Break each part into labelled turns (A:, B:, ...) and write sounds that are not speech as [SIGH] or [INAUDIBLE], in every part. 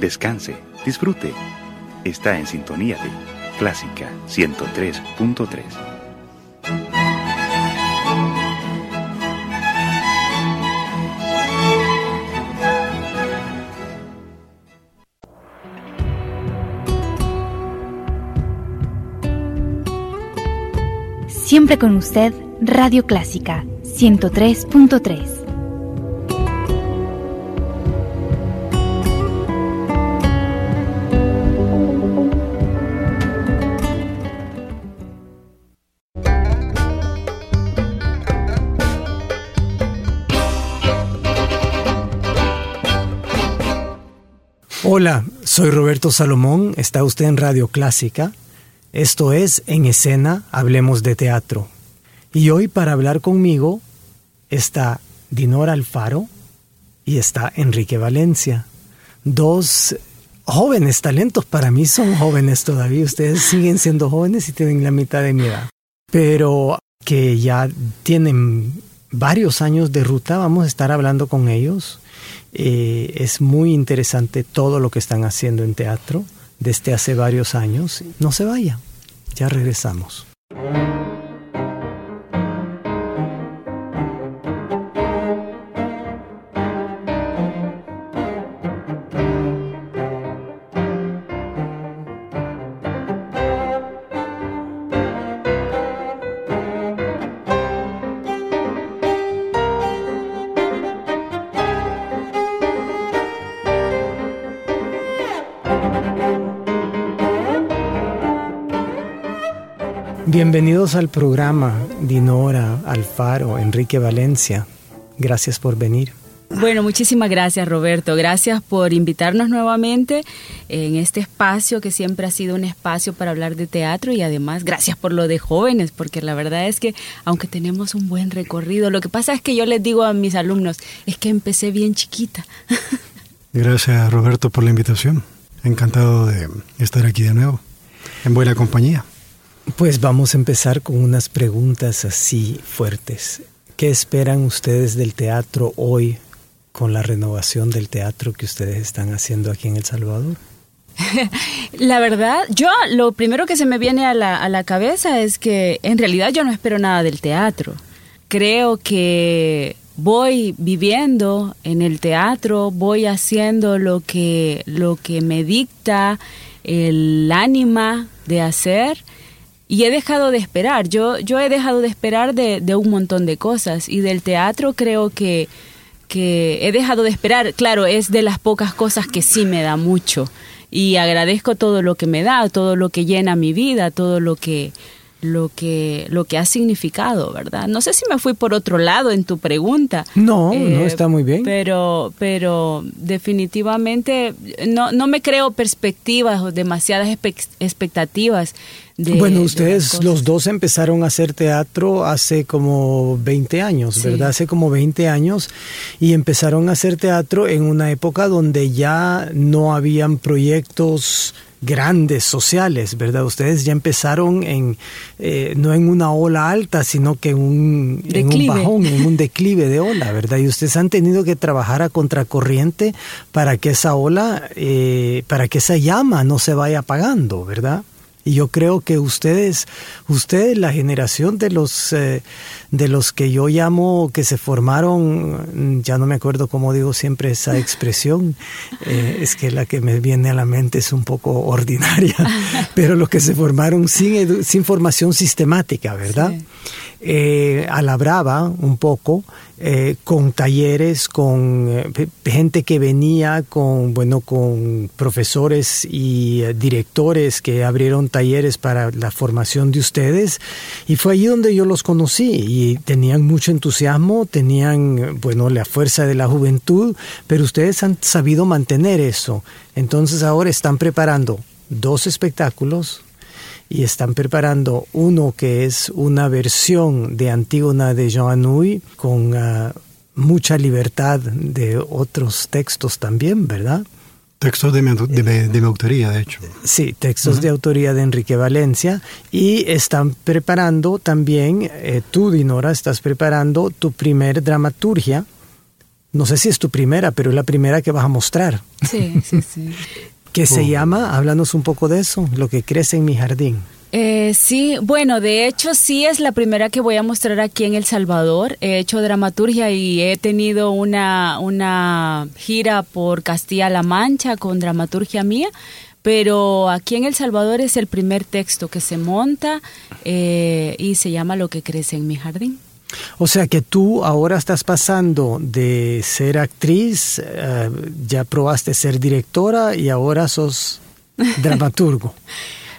A: descanse, disfrute. Está en sintonía de Clásica 103.3.
B: Siempre con usted, Radio Clásica 103.3.
C: Hola, soy Roberto Salomón, está usted en Radio Clásica. Esto es En Escena, Hablemos de Teatro. Y hoy para hablar conmigo está Dinora Alfaro y está Enrique Valencia. Dos jóvenes talentos, para mí son jóvenes todavía, ustedes siguen siendo jóvenes y tienen la mitad de mi edad, pero que ya tienen varios años de ruta, vamos a estar hablando con ellos eh, es muy interesante todo lo que están haciendo en teatro desde hace varios años. No se vaya, ya regresamos. Bienvenidos al programa Dinora, Alfaro, Enrique Valencia. Gracias por venir.
D: Bueno, muchísimas gracias Roberto. Gracias por invitarnos nuevamente en este espacio que siempre ha sido un espacio para hablar de teatro y además gracias por lo de jóvenes, porque la verdad es que aunque tenemos un buen recorrido, lo que pasa es que yo les digo a mis alumnos, es que empecé bien chiquita. [LAUGHS]
E: Gracias Roberto por la invitación. Encantado de estar aquí de nuevo, en buena compañía.
C: Pues vamos a empezar con unas preguntas así fuertes. ¿Qué esperan ustedes del teatro hoy con la renovación del teatro que ustedes están haciendo aquí en El Salvador? [LAUGHS]
D: La verdad, yo lo primero que se me viene a la, a la cabeza es que en realidad yo no espero nada del teatro. Creo que voy viviendo en el teatro, voy haciendo lo que, lo que me dicta el ánima de hacer y he dejado de esperar. Yo, yo he dejado de esperar de, de un montón de cosas y del teatro creo que, que he dejado de esperar. Claro, es de las pocas cosas que sí me da mucho y agradezco todo lo que me da, todo lo que llena mi vida, todo lo que lo que lo que ha significado, ¿verdad? No sé si me fui por otro lado en tu pregunta.
C: No, no está muy bien.
D: Pero pero definitivamente no no me creo perspectivas o demasiadas expectativas
C: bueno, ustedes los dos empezaron a hacer teatro hace como 20 años, ¿verdad? Hace como 20 años y empezaron a hacer teatro en una época donde ya no habían proyectos grandes sociales, ¿verdad? Ustedes ya empezaron en eh, no en una ola alta, sino que en un, en un bajón, en un declive de ola, [LAUGHS] ¿verdad? Y ustedes han tenido que trabajar a contracorriente para que esa ola, eh, para que esa llama no se vaya apagando, ¿verdad? Y yo creo que ustedes, ustedes, la generación de los, eh, de los que yo llamo que se formaron, ya no me acuerdo cómo digo siempre esa expresión, [LAUGHS] eh, es que la que me viene a la mente es un poco ordinaria, [LAUGHS] pero los que se formaron sin, sin formación sistemática, ¿verdad? eh, a la brava un poco, eh, con talleres, con eh, gente que venía, con, bueno, con profesores y eh, directores que abrieron talleres para la formación de ustedes. Y fue allí donde yo los conocí y tenían mucho entusiasmo, tenían, bueno, la fuerza de la juventud, pero ustedes han sabido mantener eso. Entonces ahora están preparando dos espectáculos y están preparando uno que es una versión de Antígona de Jean Anouilh con ah, mucha libertad de otros textos también, ¿verdad?
E: Textos de mi, de, autoría, de hecho.
C: Sí, textos de autoría de Enrique Valencia. Y están preparando también, eh, tú, Dinora, estás preparando tu primer dramaturgia no sé si es tu primera, pero es la primera que vas a mostrar.
D: Sí, sí, sí. [LAUGHS]
C: que se
E: Oh.
C: llama, háblanos un poco de eso, lo que crece en mi jardín.
D: Eh, sí, bueno, de hecho sí es la primera que voy a mostrar aquí en El Salvador. He hecho dramaturgia y he tenido una, una gira por Castilla-La Mancha con dramaturgia mía, pero aquí en El Salvador es el primer texto que se monta eh, y se llama Lo que crece en mi jardín.
C: O sea que tú ahora estás pasando de ser actriz, eh, ya probaste ser directora y ahora sos [LAUGHS] dramaturgo.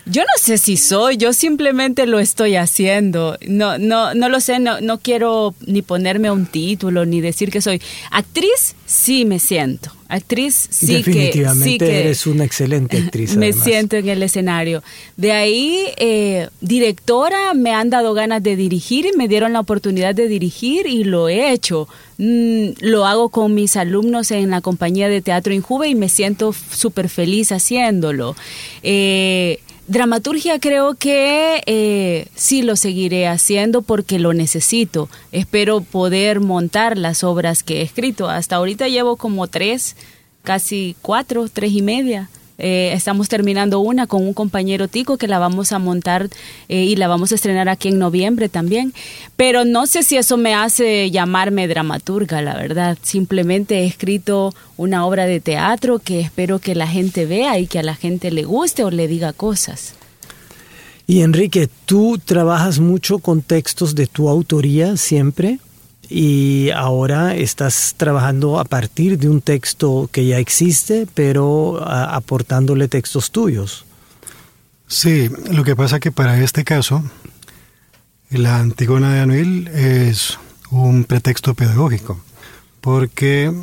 D: Yo no sé si soy, yo simplemente lo estoy haciendo. No, no, no lo sé, no, no quiero ni ponerme un título ni decir que soy actriz. Sí me siento, actriz sí que
C: Definitivamente
D: sí que
C: eres una excelente actriz.
D: me
C: además.
D: siento en el escenario. De ahí, eh, directora, me han dado ganas de dirigir y me dieron la oportunidad de dirigir y lo he hecho. Mm, lo hago con mis alumnos en la compañía de teatro Injuve y me siento súper feliz haciéndolo. Eh, Dramaturgia creo que eh, sí lo seguiré haciendo porque lo necesito. Espero poder montar las obras que he escrito. Hasta ahorita llevo como tres, casi cuatro, tres y media. Eh, estamos terminando una con un compañero tico que la vamos a montar eh, y la vamos a estrenar aquí en noviembre también. Pero no sé si eso me hace llamarme dramaturga, la verdad. Simplemente he escrito una obra de teatro que espero que la gente vea y que a la gente le guste o le diga cosas.
C: Y Enrique, tú trabajas mucho con textos de tu autoría siempre y ahora estás trabajando a partir de un texto que ya existe, pero a- aportándole textos tuyos.
E: Sí, lo que pasa que para este caso, la Antígona de Anuil es un pretexto pedagógico, porque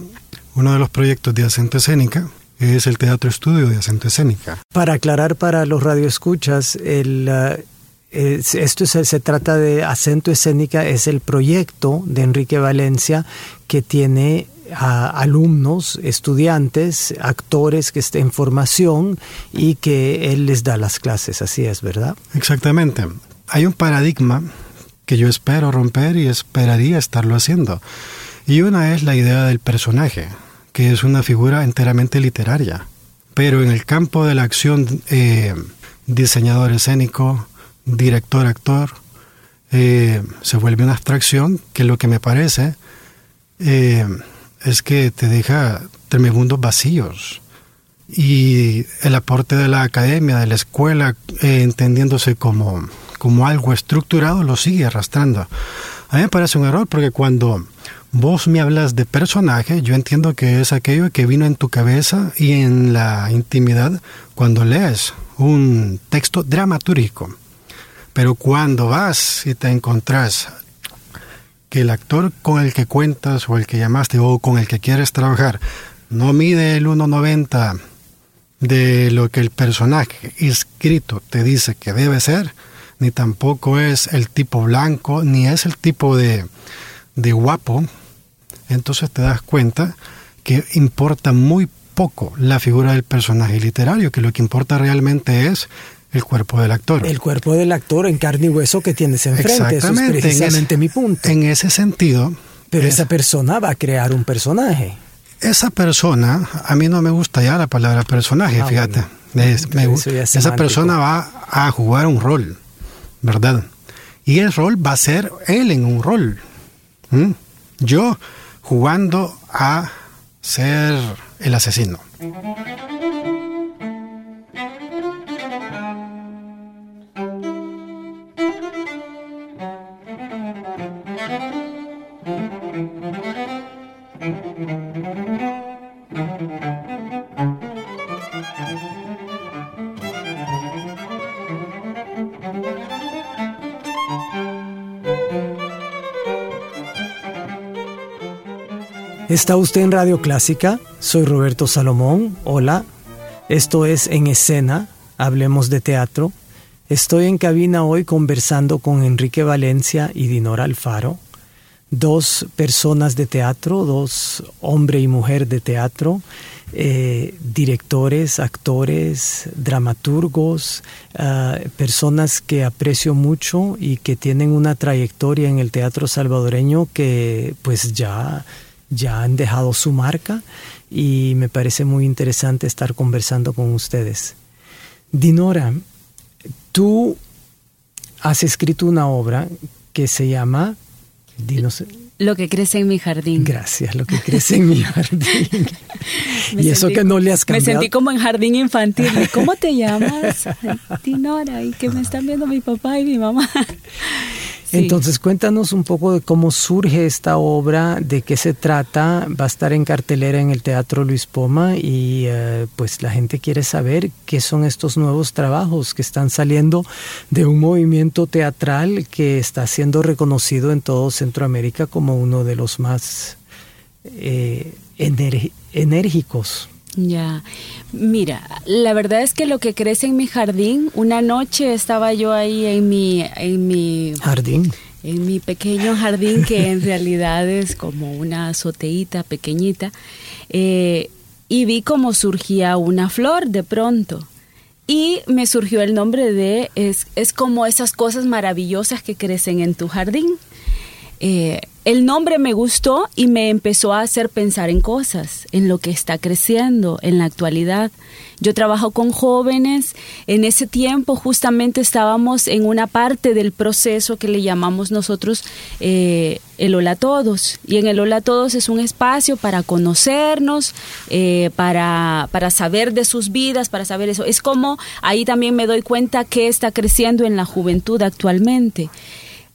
E: uno de los proyectos de Acento Escénica es el Teatro Estudio de Acento Escénica.
C: Para aclarar para los radioescuchas, el, eh, es- esto se, se trata de Acento Escénica, es el proyecto de Enrique Valencia que tiene a alumnos, estudiantes, actores que estén en formación y que él les da las clases, así es, ¿verdad?
E: Exactamente. Hay un paradigma que yo espero romper y esperaría estarlo haciendo. Y una es la idea del personaje, que es una figura enteramente literaria. Pero en el campo de la acción, eh, diseñador escénico, director, actor, eh, se vuelve una abstracción que lo que me parece eh, es que te deja tremendos vacíos y el aporte de la academia, de la escuela, eh, entendiéndose como, como algo estructurado, lo sigue arrastrando. A mí me parece un error porque cuando vos me hablas de personaje, yo entiendo que es aquello que vino en tu cabeza y en la intimidad cuando lees un texto dramatúrgico. Pero cuando vas y te encontrás que el actor con el que cuentas o el que llamaste o con el que quieres trabajar no mide el 1,90 de lo que el personaje escrito te dice que debe ser, ni tampoco es el tipo blanco, ni es el tipo de, de guapo, entonces te das cuenta que importa muy poco la figura del personaje literario, que lo que importa realmente es el cuerpo del actor.
C: El cuerpo del actor en carne y hueso que tienes enfrente, eso es
E: Exactamente, en
C: precisamente
E: ese-
C: mi punto.
E: En ese sentido,
C: Pero
E: es-
C: esa persona va a crear un personaje.
E: esa persona, a mí no me gusta ya la palabra personaje,
C: Ah,
E: fíjate.
C: bueno.
E: Es- me
C: es
E: esa persona va a jugar un rol, ¿verdad? Y el rol va a ser él en un rol. Yo jugando a ser el asesino.
C: Está usted en Radio Clásica, soy Roberto Salomón, hola, esto es En Escena, hablemos de teatro. Estoy en cabina hoy conversando con Enrique Valencia y Dinora Alfaro, dos personas de teatro, dos hombre y mujer de teatro, eh, directores, actores, dramaturgos, ah, personas que aprecio mucho y que tienen una trayectoria en el teatro salvadoreño que pues ya ya han dejado su marca y me parece muy interesante estar conversando con ustedes. Dinora, tú has escrito una obra que se llama...
D: Lo que crece en mi jardín.
C: Gracias, lo que crece en mi [LAUGHS] jardín. [LAUGHS] y eso que no le has cambiado.
D: Me sentí como en jardín infantil. ¿Cómo te [LAUGHS] llamas? Dinora, y que me están viendo mi papá y mi mamá.
C: Entonces cuéntanos un poco de cómo surge esta obra, de qué se trata, va a estar en cartelera en el Teatro Luis Poma y eh, pues la gente quiere saber qué son estos nuevos trabajos que están saliendo de un movimiento teatral que está siendo reconocido en todo Centroamérica como uno de los más eh, enérgicos.
D: Ya, mira, la verdad es que lo que crece en mi jardín, una noche estaba yo ahí en mi, en mi
C: jardín,
D: en mi pequeño jardín que en realidad es como una azoteíta pequeñita, eh, y vi cómo surgía una flor de pronto. Y me surgió el nombre de, es, es como esas cosas maravillosas que crecen en tu jardín. Eh, el nombre me gustó y me empezó a hacer pensar en cosas, en lo que está creciendo en la actualidad. Yo trabajo con jóvenes, en ese tiempo justamente estábamos en una parte del proceso que le llamamos nosotros eh, el Hola Todos. Y en el Hola Todos es un espacio para conocernos, eh, para, para saber de sus vidas, para saber eso. Es como ahí también me doy cuenta que está creciendo en la juventud actualmente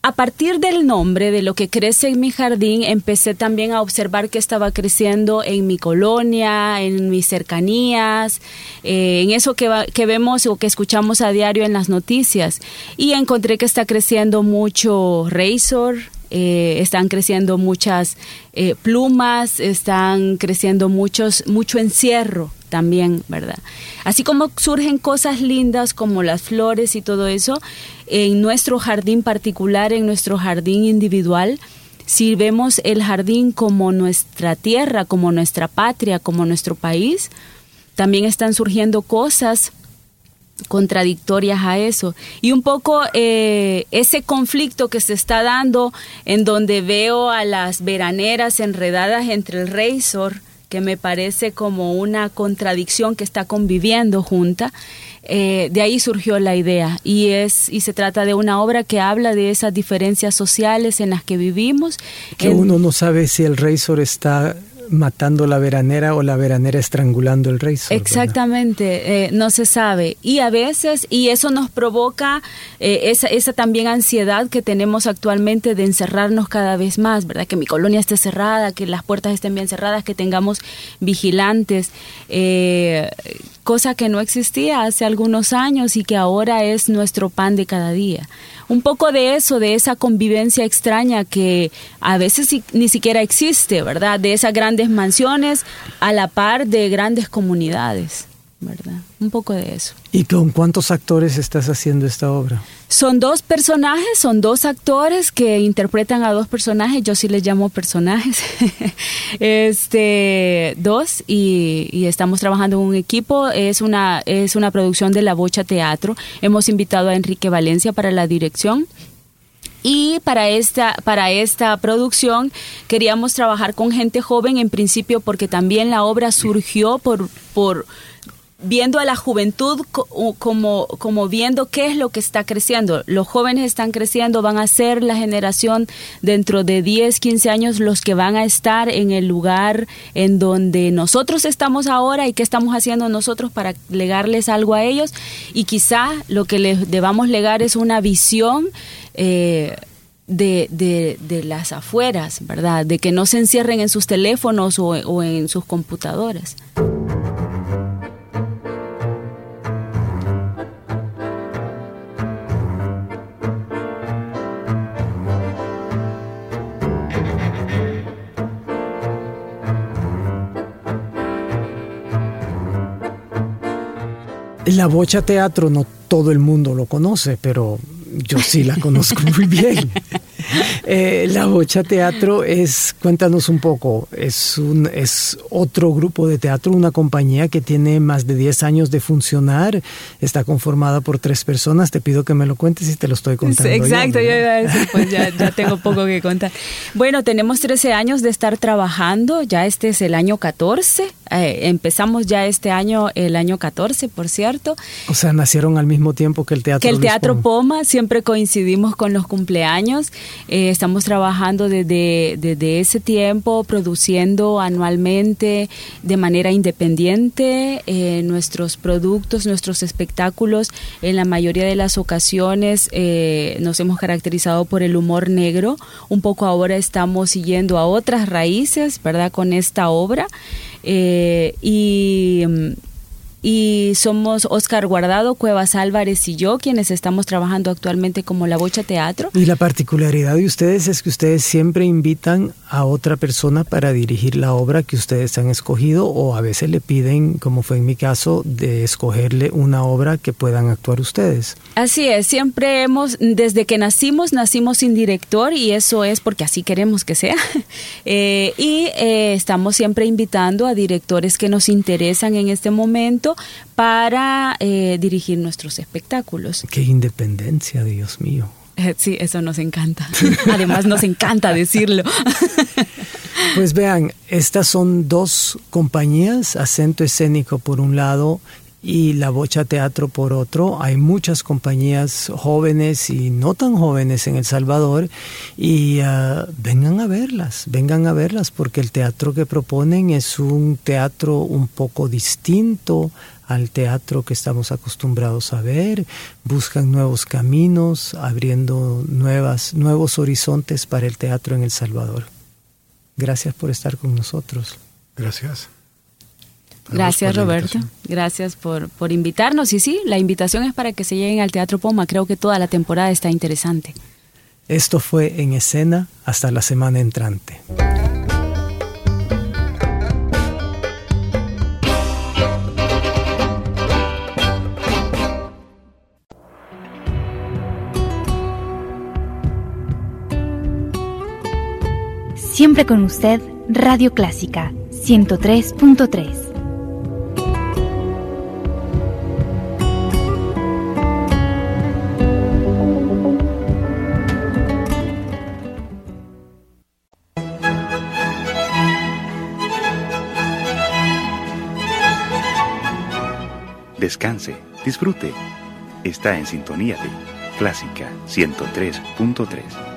D: a partir del nombre de lo que crece en mi jardín, empecé también a observar que estaba creciendo en mi colonia, en mis cercanías, eh, en eso que, que, vemos o que escuchamos a diario en las noticias. Y encontré que está creciendo mucho Razor, eh, están creciendo muchas eh, plumas, están creciendo muchos, mucho encierro también, ¿verdad? Así como surgen cosas lindas como las flores y todo eso, en nuestro jardín particular, en nuestro jardín individual, si vemos el jardín como nuestra tierra, como nuestra patria, como nuestro país, también están surgiendo cosas contradictorias a eso. Y un poco eh, ese conflicto que se está dando en donde veo a las veraneras enredadas entre el Razor, que me parece como una contradicción que está conviviendo junta. Eh, de ahí surgió la idea y es y se trata de una obra que habla de esas diferencias sociales en las que vivimos.
C: Que uno no sabe si el Razor está matando la veranera o la veranera estrangulando el rey.
D: Exactamente, eh, no se sabe. Y a veces, y eso nos provoca eh, esa, esa también ansiedad que tenemos actualmente de encerrarnos cada vez más, ¿verdad? Que mi colonia esté cerrada, que las puertas estén bien cerradas, que tengamos vigilantes, eh, cosa que no existía hace algunos años y que ahora es nuestro pan de cada día un poco de eso, de esa convivencia extraña que a veces ni siquiera existe, ¿verdad? De esas grandes mansiones a la par de grandes comunidades. ¿Verdad? Un poco de eso.
C: ¿Y con cuántos actores estás haciendo esta obra?
D: Son dos personajes, son dos actores que interpretan a dos personajes, yo sí les llamo personajes, [LAUGHS] este, dos, y, estamos trabajando en un equipo, es una, es una producción de La Bocha Teatro, hemos invitado a Enrique Valencia para la dirección, y para esta, para esta producción queríamos trabajar con gente joven en principio porque también la obra surgió por, por viendo a la juventud como, como viendo qué es lo que está creciendo. Los jóvenes están creciendo, van a ser la generación dentro de 10, 15 años los que van a estar en el lugar en donde nosotros estamos ahora y qué estamos haciendo nosotros para legarles algo a ellos. Y quizá lo que les debamos legar es una visión. Eh, de, de, las afueras, ¿verdad? De que no se encierren en sus teléfonos o, o en sus computadoras.
C: La Bocha Teatro no todo el mundo lo conoce, pero yo sí la conozco muy bien. [LAUGHS] Eh, la Bocha Teatro es, cuéntanos un poco, es, un, es otro grupo de teatro, una compañía que tiene más de 10 años de funcionar, está conformada por tres personas, te pido que me lo cuentes y te lo estoy contando.
D: Exacto, yo, iba a decir, pues ya, ya tengo poco que contar. Bueno, tenemos 13 años de estar trabajando, ya este es el año 14, eh, empezamos ya este año, el año 14, por cierto.
C: O sea, nacieron al mismo tiempo que el Teatro
D: Que el Teatro Poma, siempre coincidimos con los cumpleaños, eh, estamos trabajando desde, desde ese tiempo, produciendo anualmente de manera independiente eh, nuestros productos, nuestros espectáculos, en la mayoría de las ocasiones nos hemos caracterizado por el humor negro, un poco ahora estamos siguiendo a otras raíces, ¿verdad? Con esta obra. Eh, y mm, y somos Oscar Guardado, Cuevas Álvarez y yo quienes estamos trabajando actualmente como La Bocha Teatro.
C: Y la particularidad de ustedes es que ustedes siempre invitan a otra persona para dirigir la obra que ustedes han escogido o a veces le piden, como fue en mi caso, de escogerle una obra que puedan actuar ustedes.
D: Así es, siempre hemos, desde que nacimos, nacimos sin director y eso es porque así queremos que sea. [LAUGHS] Eh, y eh, estamos siempre invitando a directores que nos interesan en este momento para eh, dirigir nuestros espectáculos.
C: Qué independencia, Dios mío.
D: Eh, sí, eso nos encanta. [LAUGHS] Además, nos encanta decirlo.
C: Pues vean, estas son dos compañías, Acento Escénico por un lado y La Bocha Teatro por otro. Hay muchas compañías jóvenes y no tan jóvenes en El Salvador y ah, vengan a verlas, vengan a verlas porque el teatro que proponen es un teatro un poco distinto al teatro que estamos acostumbrados a ver, buscan nuevos caminos, abriendo nuevas, nuevos horizontes para el teatro en El Salvador. Gracias por estar con nosotros.
E: Gracias.
D: Gracias Roberto, gracias por, por invitarnos. Y sí, la invitación es para que se lleguen al Teatro Poma. Creo que toda la temporada está interesante.
C: Esto fue en escena hasta la semana entrante.
B: Siempre con usted, Radio Clásica 103.3.
A: Descanse, disfrute. Está en sintonía de Clásica 103.3.